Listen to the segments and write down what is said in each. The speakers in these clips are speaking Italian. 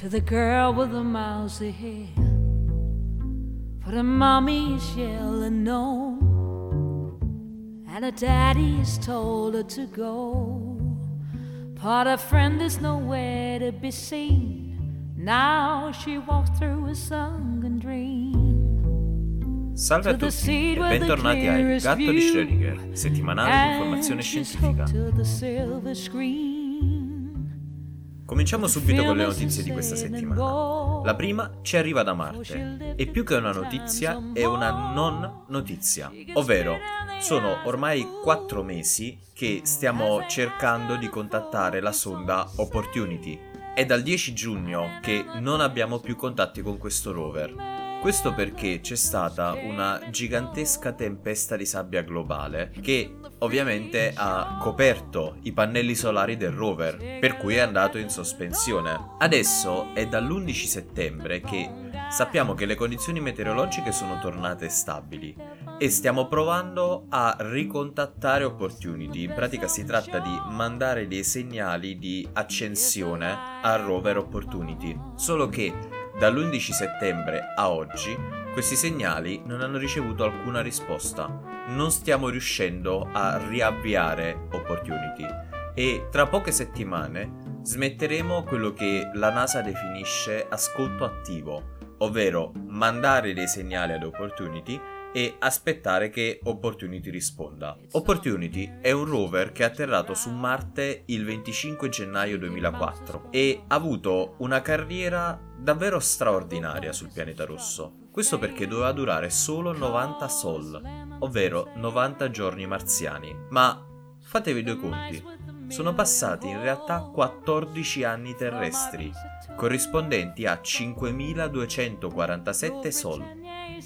to the girl with the mousy hair. For the mommy's yelling no, and her daddy's told her to go. But her friend is nowhere to be seen. Now she walks through a sunken dream. Salve a tutti e bentornati a Il Gatto di Schrödinger, settimanale di informazione scientifica. Cominciamo subito con le notizie di questa settimana. La prima ci arriva da Marte e più che una notizia è una non notizia, ovvero sono ormai quattro mesi che stiamo cercando di contattare la sonda Opportunity. È dal 10 giugno che non abbiamo più contatti con questo rover. Questo perché c'è stata una gigantesca tempesta di sabbia globale che ovviamente ha coperto i pannelli solari del rover, per cui è andato in sospensione. Adesso è dall'11 settembre che sappiamo che le condizioni meteorologiche sono tornate stabili e stiamo provando a ricontattare Opportunity. In pratica si tratta di mandare dei segnali di accensione al rover Opportunity. Solo che Dall'11 settembre a oggi questi segnali non hanno ricevuto alcuna risposta. Non stiamo riuscendo a riavviare Opportunity e tra poche settimane smetteremo quello che la NASA definisce ascolto attivo, ovvero mandare dei segnali ad Opportunity e aspettare che Opportunity risponda. Opportunity è un rover che è atterrato su Marte il 25 gennaio 2004 e ha avuto una carriera davvero straordinaria sul pianeta rosso. Questo perché doveva durare solo 90 sol, ovvero 90 giorni marziani. Ma fatevi due conti. Sono passati in realtà 14 anni terrestri, corrispondenti a 5247 sol.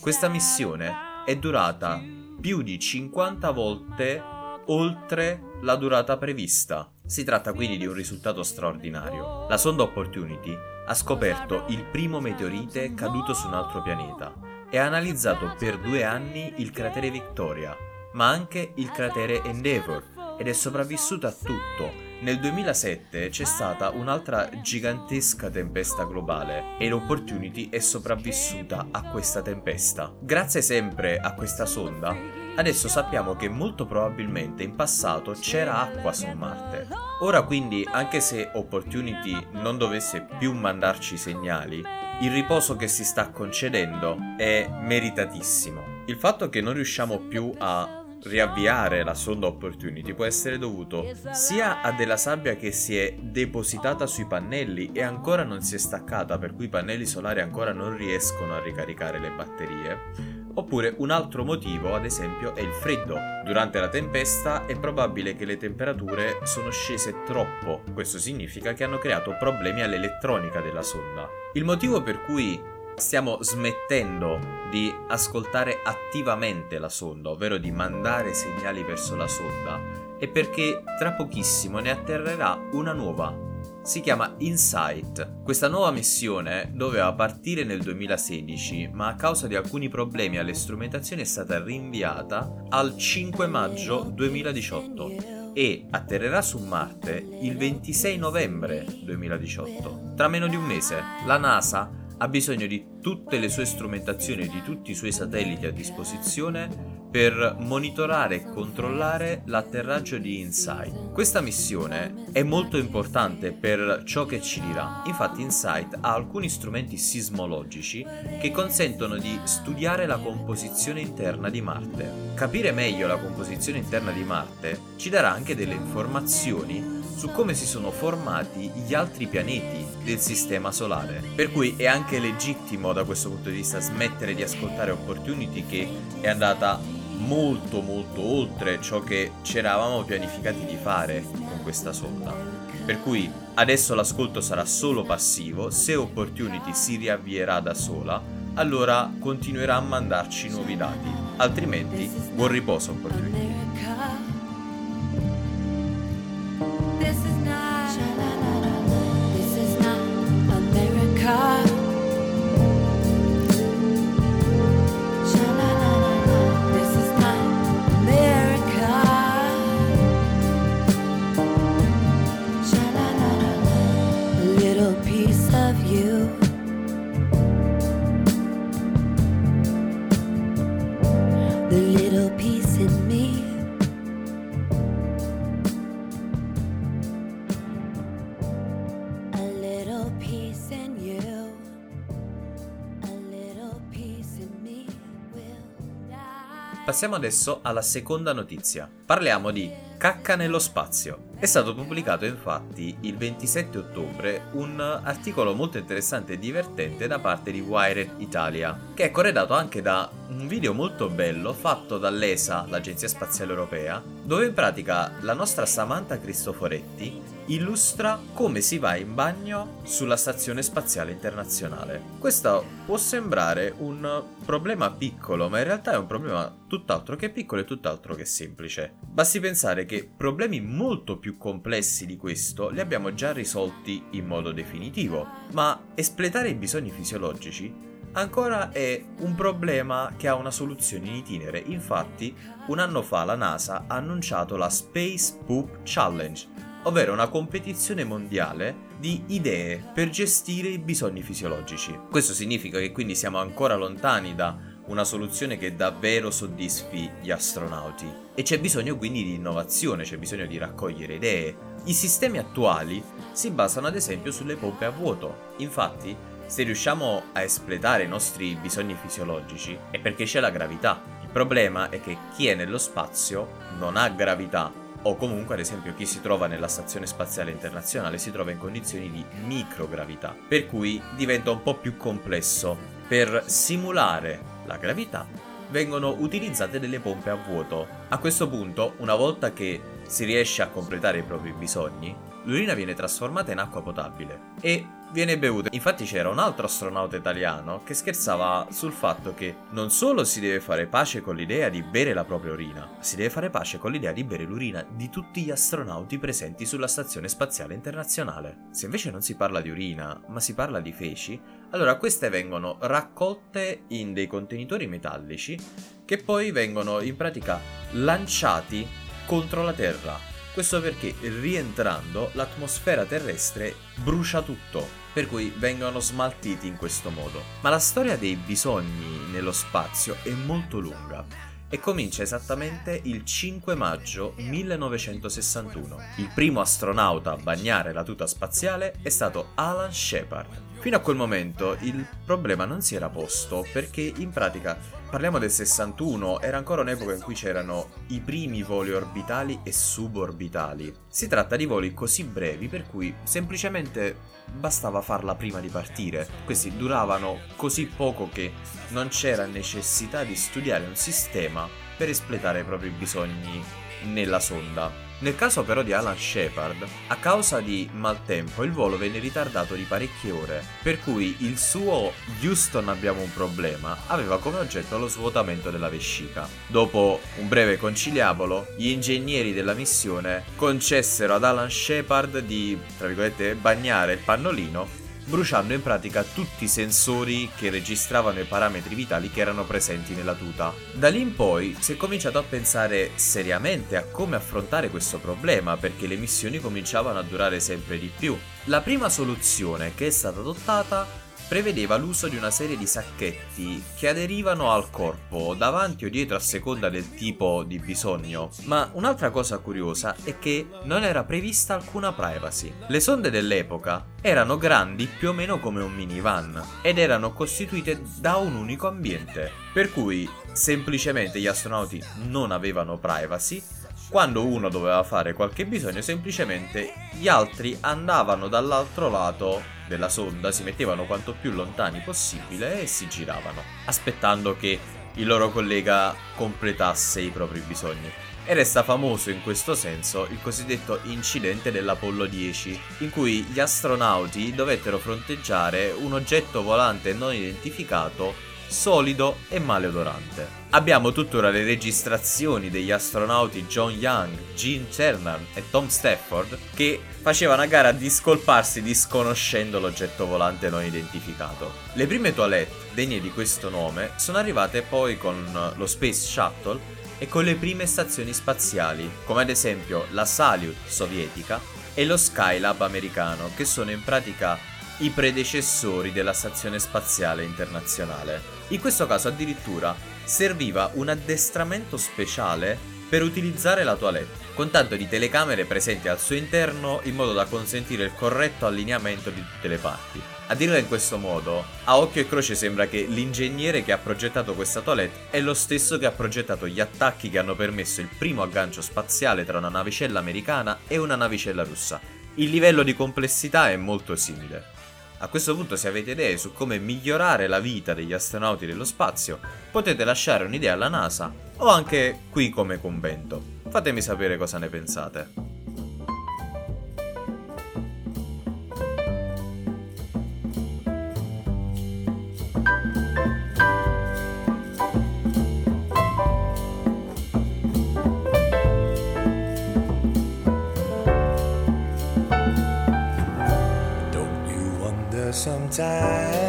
Questa missione è durata più di 50 volte oltre la durata prevista. Si tratta quindi di un risultato straordinario. La sonda Opportunity ha scoperto il primo meteorite caduto su un altro pianeta e ha analizzato per due anni il cratere Victoria, ma anche il cratere Endeavour ed è sopravvissuta a tutto. Nel 2007 c'è stata un'altra gigantesca tempesta globale e l'Opportunity è sopravvissuta a questa tempesta. Grazie sempre a questa sonda, adesso sappiamo che molto probabilmente in passato c'era acqua su Marte. Ora quindi, anche se Opportunity non dovesse più mandarci segnali, il riposo che si sta concedendo è meritatissimo. Il fatto che non riusciamo più a riavviare la sonda Opportunity può essere dovuto sia a della sabbia che si è depositata sui pannelli e ancora non si è staccata, per cui i pannelli solari ancora non riescono a ricaricare le batterie. Oppure un altro motivo, ad esempio, è il freddo. Durante la tempesta è probabile che le temperature sono scese troppo. Questo significa che hanno creato problemi all'elettronica della sonda. Il motivo per cui stiamo smettendo di ascoltare attivamente la sonda, ovvero di mandare segnali verso la sonda, è perché tra pochissimo ne atterrerà una nuova. Si chiama Insight. Questa nuova missione doveva partire nel 2016, ma a causa di alcuni problemi alle strumentazioni è stata rinviata al 5 maggio 2018 e atterrerà su Marte il 26 novembre 2018. Tra meno di un mese, la NASA ha bisogno di tutte le sue strumentazioni e di tutti i suoi satelliti a disposizione per monitorare e controllare l'atterraggio di InSight. Questa missione è molto importante per ciò che ci dirà. Infatti InSight ha alcuni strumenti sismologici che consentono di studiare la composizione interna di Marte. Capire meglio la composizione interna di Marte ci darà anche delle informazioni su come si sono formati gli altri pianeti del Sistema Solare. Per cui è anche legittimo da questo punto di vista smettere di ascoltare Opportunity che è andata molto molto oltre ciò che ci eravamo pianificati di fare con questa sonda. Per cui adesso l'ascolto sarà solo passivo, se Opportunity si riavvierà da sola, allora continuerà a mandarci nuovi dati, altrimenti buon riposo Opportunity. Passiamo adesso alla seconda notizia. Parliamo di cacca nello spazio. È stato pubblicato infatti il 27 ottobre un articolo molto interessante e divertente da parte di Wired Italia, che è corredato anche da un video molto bello fatto dall'ESA, l'Agenzia Spaziale Europea, dove in pratica la nostra Samantha Cristoforetti illustra come si va in bagno sulla Stazione Spaziale Internazionale. Questo può sembrare un problema piccolo, ma in realtà è un problema tutt'altro che piccolo e tutt'altro che semplice. Basti pensare che problemi molto più complessi di questo li abbiamo già risolti in modo definitivo, ma espletare i bisogni fisiologici ancora è un problema che ha una soluzione in itinere. Infatti, un anno fa la NASA ha annunciato la Space Poop Challenge, ovvero una competizione mondiale di idee per gestire i bisogni fisiologici. Questo significa che quindi siamo ancora lontani da una soluzione che davvero soddisfi gli astronauti. E c'è bisogno quindi di innovazione, c'è bisogno di raccogliere idee. I sistemi attuali si basano ad esempio sulle pompe a vuoto. Infatti, se riusciamo a espletare i nostri bisogni fisiologici è perché c'è la gravità. Il problema è che chi è nello spazio non ha gravità o comunque ad esempio chi si trova nella Stazione Spaziale Internazionale si trova in condizioni di microgravità, per cui diventa un po' più complesso. Per simulare la gravità vengono utilizzate delle pompe a vuoto. A questo punto, una volta che si riesce a completare i propri bisogni, l'urina viene trasformata in acqua potabile e viene bevuta. Infatti c'era un altro astronauta italiano che scherzava sul fatto che non solo si deve fare pace con l'idea di bere la propria urina, ma si deve fare pace con l'idea di bere l'urina di tutti gli astronauti presenti sulla Stazione Spaziale Internazionale. Se invece non si parla di urina, ma si parla di feci, allora queste vengono raccolte in dei contenitori metallici che poi vengono in pratica lanciati contro la Terra questo perché rientrando l'atmosfera terrestre brucia tutto, per cui vengono smaltiti in questo modo. Ma la storia dei bisogni nello spazio è molto lunga e comincia esattamente il 5 maggio 1961. Il primo astronauta a bagnare la tuta spaziale è stato Alan Shepard. Fino a quel momento il problema non si era posto perché in pratica, parliamo del 61, era ancora un'epoca in cui c'erano i primi voli orbitali e suborbitali. Si tratta di voli così brevi per cui semplicemente bastava farla prima di partire. Questi duravano così poco che non c'era necessità di studiare un sistema per espletare i propri bisogni nella sonda. Nel caso però di Alan Shepard, a causa di maltempo il volo venne ritardato di parecchie ore, per cui il suo Houston abbiamo un problema aveva come oggetto lo svuotamento della vescica. Dopo un breve conciliabolo, gli ingegneri della missione concessero ad Alan Shepard di, tra virgolette, bagnare il pannolino bruciando in pratica tutti i sensori che registravano i parametri vitali che erano presenti nella tuta. Da lì in poi si è cominciato a pensare seriamente a come affrontare questo problema perché le missioni cominciavano a durare sempre di più. La prima soluzione che è stata adottata prevedeva l'uso di una serie di sacchetti che aderivano al corpo davanti o dietro a seconda del tipo di bisogno. Ma un'altra cosa curiosa è che non era prevista alcuna privacy. Le sonde dell'epoca erano grandi più o meno come un minivan ed erano costituite da un unico ambiente, per cui semplicemente gli astronauti non avevano privacy quando uno doveva fare qualche bisogno, semplicemente gli altri andavano dall'altro lato della sonda, si mettevano quanto più lontani possibile e si giravano, aspettando che il loro collega completasse i propri bisogni. E resta famoso in questo senso il cosiddetto incidente dell'Apollo 10, in cui gli astronauti dovettero fronteggiare un oggetto volante non identificato solido e maleodorante. Abbiamo tuttora le registrazioni degli astronauti John Young, Gene Cernan e Tom Stafford che facevano a gara a discolparsi disconoscendo l'oggetto volante non identificato. Le prime toilette degne di questo nome sono arrivate poi con lo Space Shuttle e con le prime stazioni spaziali, come ad esempio la Salyut sovietica e lo Skylab americano, che sono in pratica i predecessori della Stazione Spaziale Internazionale. In questo caso addirittura serviva un addestramento speciale per utilizzare la toilette, con tanto di telecamere presenti al suo interno in modo da consentire il corretto allineamento di tutte le parti. A dirla in questo modo, a occhio e croce sembra che l'ingegnere che ha progettato questa toilette è lo stesso che ha progettato gli attacchi che hanno permesso il primo aggancio spaziale tra una navicella americana e una navicella russa. Il livello di complessità è molto simile. A questo punto se avete idee su come migliorare la vita degli astronauti dello spazio, potete lasciare un'idea alla NASA o anche qui come convento. Fatemi sapere cosa ne pensate. time.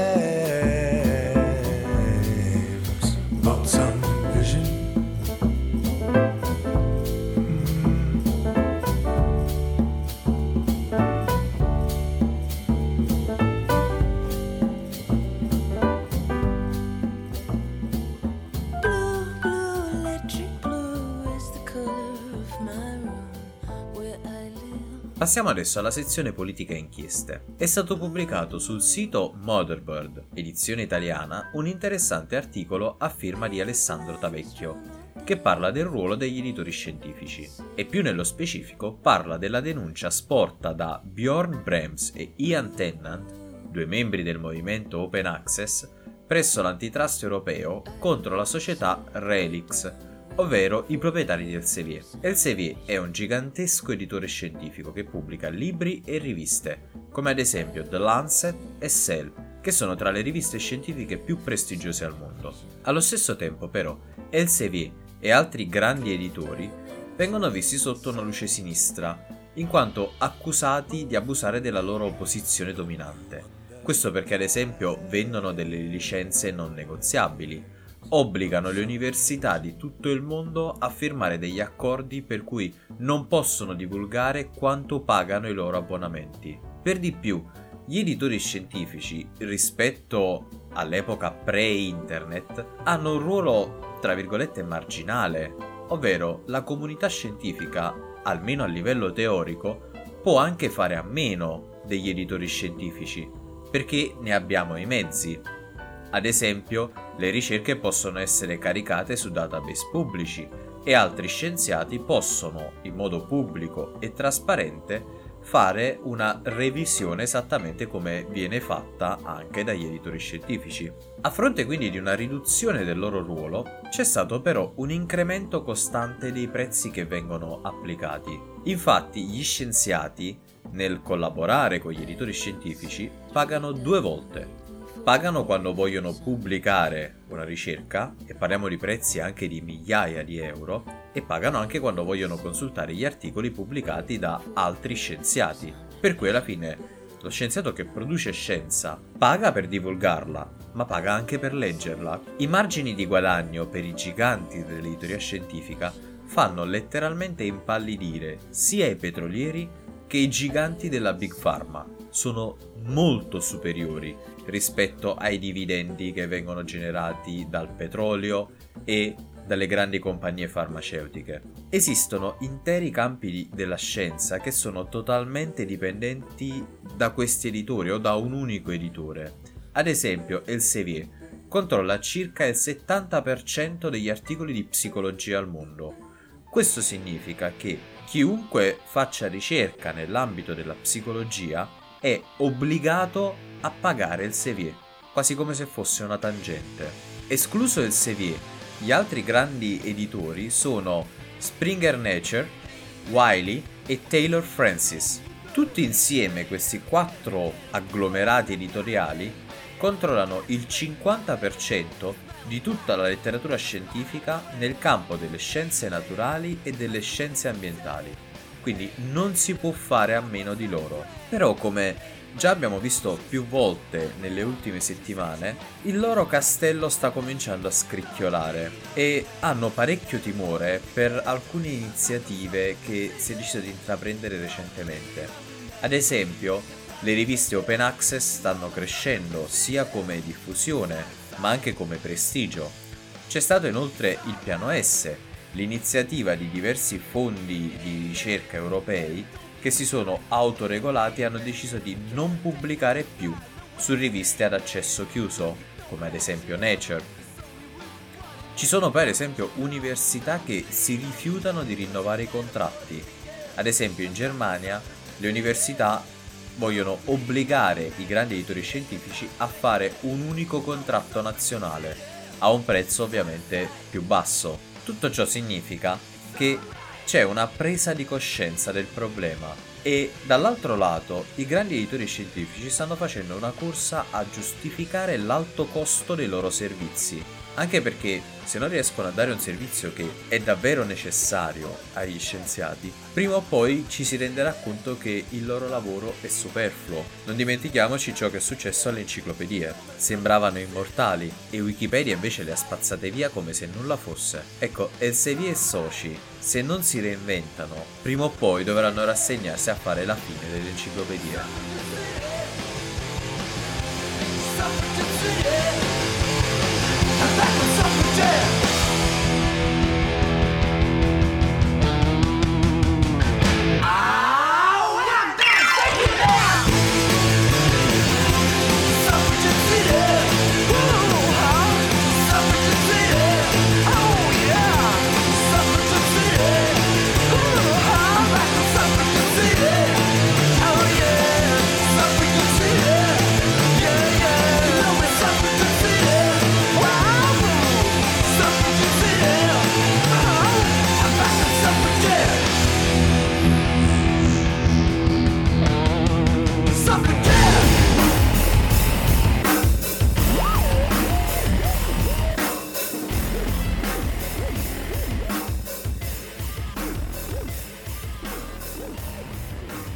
Passiamo adesso alla sezione politica e inchieste. È stato pubblicato sul sito Motherbird, edizione italiana, un interessante articolo a firma di Alessandro Tavecchio, che parla del ruolo degli editori scientifici e più nello specifico parla della denuncia sporta da Bjorn Brems e Ian Tennant, due membri del movimento Open Access, presso l'antitrust europeo contro la società Relix, ovvero i proprietari di Elsevier. Elsevier è un gigantesco editore scientifico che pubblica libri e riviste, come ad esempio The Lancet e Cell, che sono tra le riviste scientifiche più prestigiose al mondo. Allo stesso tempo, però, Elsevier e altri grandi editori vengono visti sotto una luce sinistra, in quanto accusati di abusare della loro posizione dominante. Questo perché ad esempio vendono delle licenze non negoziabili, obbligano le università di tutto il mondo a firmare degli accordi per cui non possono divulgare quanto pagano i loro abbonamenti. Per di più, gli editori scientifici, rispetto all'epoca pre-internet, hanno un ruolo, tra virgolette, marginale, ovvero la comunità scientifica, almeno a livello teorico, può anche fare a meno degli editori scientifici, perché ne abbiamo i mezzi, ad esempio, le ricerche possono essere caricate su database pubblici e altri scienziati possono, in modo pubblico e trasparente, fare una revisione esattamente come viene fatta anche dagli editori scientifici. A fronte quindi di una riduzione del loro ruolo, c'è stato però un incremento costante dei prezzi che vengono applicati. Infatti gli scienziati, nel collaborare con gli editori scientifici, pagano due volte pagano quando vogliono pubblicare una ricerca, e parliamo di prezzi anche di migliaia di euro, e pagano anche quando vogliono consultare gli articoli pubblicati da altri scienziati. Per cui alla fine lo scienziato che produce scienza paga per divulgarla, ma paga anche per leggerla. I margini di guadagno per i giganti dell'editoria scientifica fanno letteralmente impallidire sia i petrolieri che i giganti della Big Pharma. Sono molto superiori rispetto ai dividendi che vengono generati dal petrolio e dalle grandi compagnie farmaceutiche. Esistono interi campi della scienza che sono totalmente dipendenti da questi editori o da un unico editore. Ad esempio, Elsevier controlla circa il 70% degli articoli di psicologia al mondo. Questo significa che chiunque faccia ricerca nell'ambito della psicologia è obbligato a pagare il Sevier, quasi come se fosse una tangente. Escluso il Sevier, gli altri grandi editori sono Springer Nature, Wiley e Taylor Francis. Tutti insieme questi quattro agglomerati editoriali controllano il 50% di tutta la letteratura scientifica nel campo delle scienze naturali e delle scienze ambientali. Quindi non si può fare a meno di loro. Però come già abbiamo visto più volte nelle ultime settimane, il loro castello sta cominciando a scricchiolare e hanno parecchio timore per alcune iniziative che si è deciso di intraprendere recentemente. Ad esempio, Le riviste open access stanno crescendo sia come diffusione ma anche come prestigio. C'è stato inoltre il piano S, l'iniziativa di diversi fondi di ricerca europei che si sono autoregolati e hanno deciso di non pubblicare più su riviste ad accesso chiuso, come ad esempio Nature. Ci sono per esempio università che si rifiutano di rinnovare i contratti. Ad esempio in Germania le università vogliono obbligare i grandi editori scientifici a fare un unico contratto nazionale, a un prezzo ovviamente più basso. Tutto ciò significa che c'è una presa di coscienza del problema e dall'altro lato i grandi editori scientifici stanno facendo una corsa a giustificare l'alto costo dei loro servizi anche perché se non riescono a dare un servizio che è davvero necessario agli scienziati, prima o poi ci si renderà conto che il loro lavoro è superfluo. Non dimentichiamoci ciò che è successo alle enciclopedie. Sembravano immortali e Wikipedia invece le ha spazzate via come se nulla fosse. Ecco, Elsevier e Soci, se non si reinventano, prima o poi dovranno rassegnarsi a fare la fine delle enciclopedie.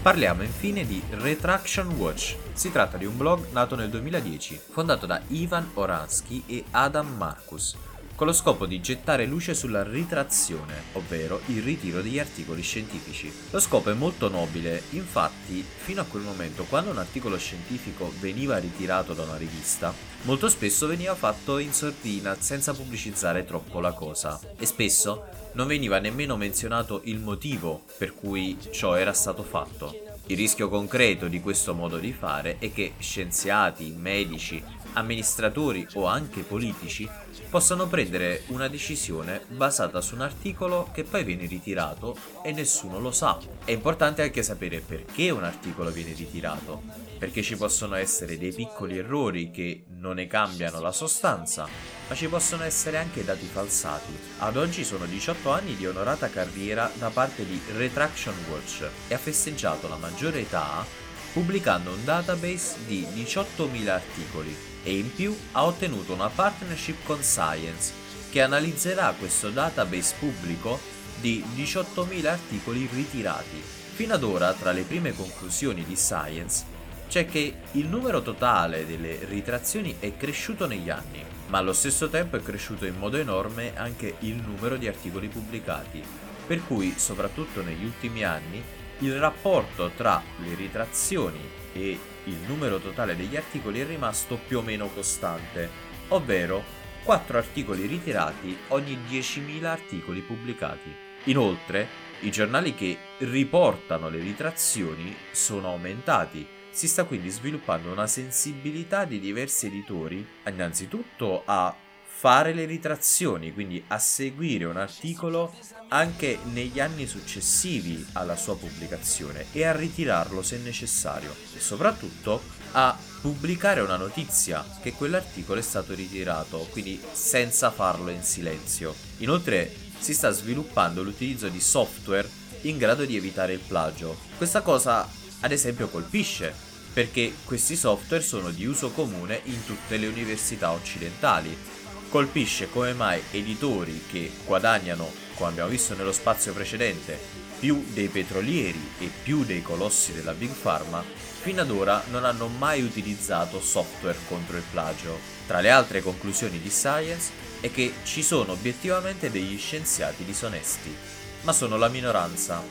Parliamo infine di Retraction Watch. Si tratta di un blog nato nel 2010, fondato da Ivan Oransky e Adam Marcus, con lo scopo di gettare luce sulla ritrazione, ovvero il ritiro degli articoli scientifici. Lo scopo è molto nobile, infatti, fino a quel momento, quando un articolo scientifico veniva ritirato da una rivista, molto spesso veniva fatto in sordina senza pubblicizzare troppo la cosa, e spesso non veniva nemmeno menzionato il motivo per cui ciò era stato fatto. Il rischio concreto di questo modo di fare è che scienziati, medici, amministratori o anche politici possano prendere una decisione basata su un articolo che poi viene ritirato e nessuno lo sa. È importante anche sapere perché un articolo viene ritirato, perché ci possono essere dei piccoli errori che non ne cambiano la sostanza, ma ci possono essere anche dati falsati. Ad oggi sono 18 anni di onorata carriera da parte di Retraction Watch e ha festeggiato la maggiore età pubblicando un database di 18.000 articoli e in più ha ottenuto una partnership con Science che analizzerà questo database pubblico di 18.000 articoli ritirati. Fino ad ora, tra le prime conclusioni di Science, c'è che il numero totale delle ritrazioni è cresciuto negli anni, ma allo stesso tempo è cresciuto in modo enorme anche il numero di articoli pubblicati, per cui, soprattutto negli ultimi anni, il rapporto tra le ritrazioni e il numero totale degli articoli è rimasto più o meno costante, ovvero 4 articoli ritirati ogni 10.000 articoli pubblicati. Inoltre, i giornali che riportano le ritrazioni sono aumentati. Si sta quindi sviluppando una sensibilità di diversi editori, innanzitutto a fare le ritrazioni, quindi a seguire un articolo anche negli anni successivi alla sua pubblicazione e a ritirarlo se necessario e soprattutto a pubblicare una notizia che quell'articolo è stato ritirato, quindi senza farlo in silenzio. Inoltre si sta sviluppando l'utilizzo di software in grado di evitare il plagio. Questa cosa ad esempio colpisce perché questi software sono di uso comune in tutte le università occidentali colpisce come mai editori che guadagnano, come abbiamo visto nello spazio precedente, più dei petrolieri e più dei colossi della Big Pharma, fino ad ora non hanno mai utilizzato software contro il plagio. Tra le altre conclusioni di Science è che ci sono obiettivamente degli scienziati disonesti, ma sono la minoranza.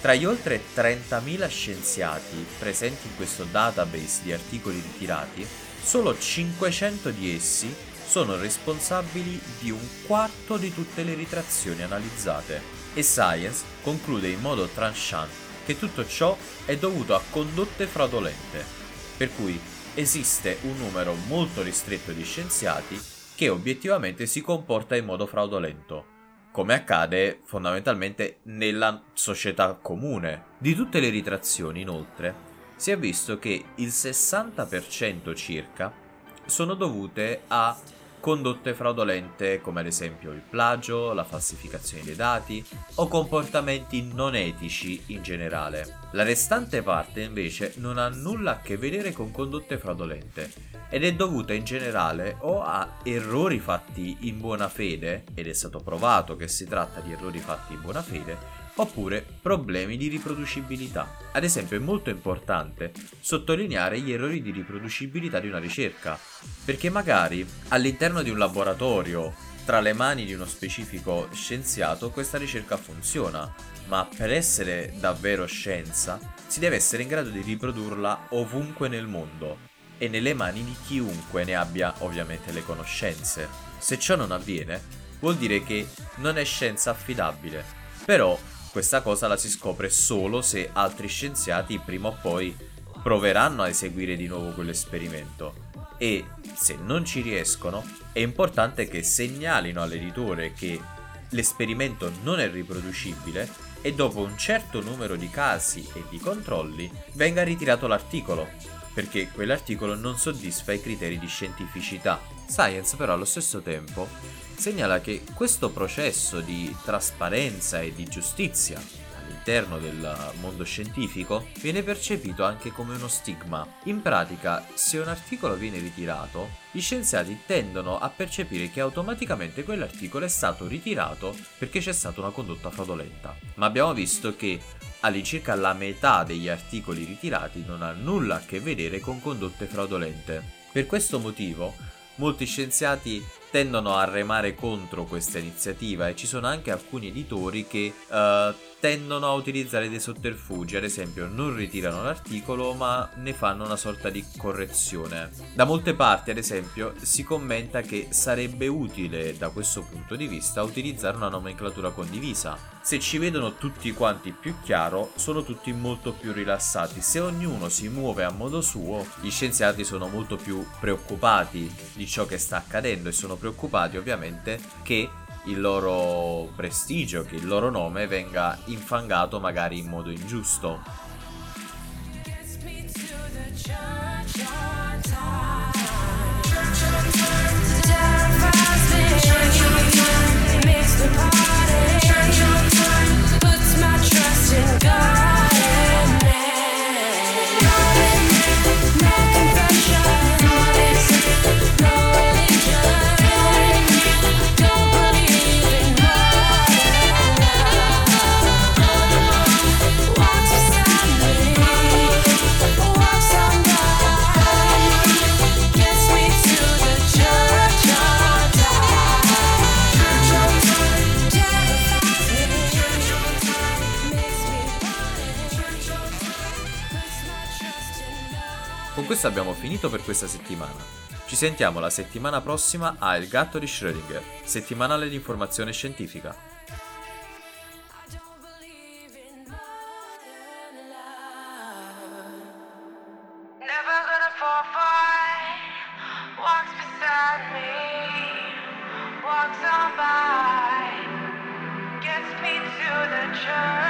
Tra gli oltre 30.000 scienziati presenti in questo database di articoli ritirati, solo 500 di essi sono responsabili di un quarto di tutte le ritrazioni analizzate. E Science conclude in modo tranchant che tutto ciò è dovuto a condotte fraudolente, per cui esiste un numero molto ristretto di scienziati che obiettivamente si comporta in modo fraudolento come accade fondamentalmente nella società comune. Di tutte le ritrazioni, inoltre, si è visto che il 60% circa sono dovute a condotte fraudolente come ad esempio il plagio, la falsificazione dei dati o comportamenti non etici in generale. La restante parte invece non ha nulla a che vedere con condotte fraudolente ed è dovuta in generale o a errori fatti in buona fede, ed è stato provato che si tratta di errori fatti in buona fede, oppure problemi di riproducibilità. Ad esempio è molto importante sottolineare gli errori di riproducibilità di una ricerca, perché magari all'interno di un laboratorio, tra le mani di uno specifico scienziato, questa ricerca funziona, ma per essere davvero scienza si deve essere in grado di riprodurla ovunque nel mondo e nelle mani di chiunque ne abbia ovviamente le conoscenze. Se ciò non avviene, vuol dire che non è scienza affidabile. Però questa cosa la si scopre solo se altri scienziati prima o poi proveranno a eseguire di nuovo quell'esperimento. E se non ci riescono, è importante che segnalino all'editore che l'esperimento non è riproducibile e dopo un certo numero di casi e di controlli venga ritirato l'articolo, perché quell'articolo non soddisfa i criteri di scientificità. Science però allo stesso tempo segnala che questo processo di trasparenza e di giustizia all'interno del mondo scientifico viene percepito anche come uno stigma. In pratica, se un articolo viene ritirato, gli scienziati tendono a percepire che automaticamente quell'articolo è stato ritirato perché c'è stata una condotta fraudolenta. Ma abbiamo visto che all'incirca la metà degli articoli ritirati non ha nulla a che vedere con condotte fraudolente. Per questo motivo, molti scienziati tendono a remare contro questa iniziativa e ci sono anche alcuni editori che uh, tendono a utilizzare dei sotterfugi, ad esempio non ritirano l'articolo ma ne fanno una sorta di correzione. Da molte parti, ad esempio, si commenta che sarebbe utile da questo punto di vista utilizzare una nomenclatura condivisa. Se ci vedono tutti quanti più chiaro, sono tutti molto più rilassati. Se ognuno si muove a modo suo, gli scienziati sono molto più preoccupati di ciò che sta accadendo e sono preoccupati ovviamente che il loro prestigio, che il loro nome venga infangato magari in modo ingiusto. Questo abbiamo finito per questa settimana. Ci sentiamo la settimana prossima a Il gatto di Schrödinger, settimanale di informazione scientifica. walks on by, gets me to the church.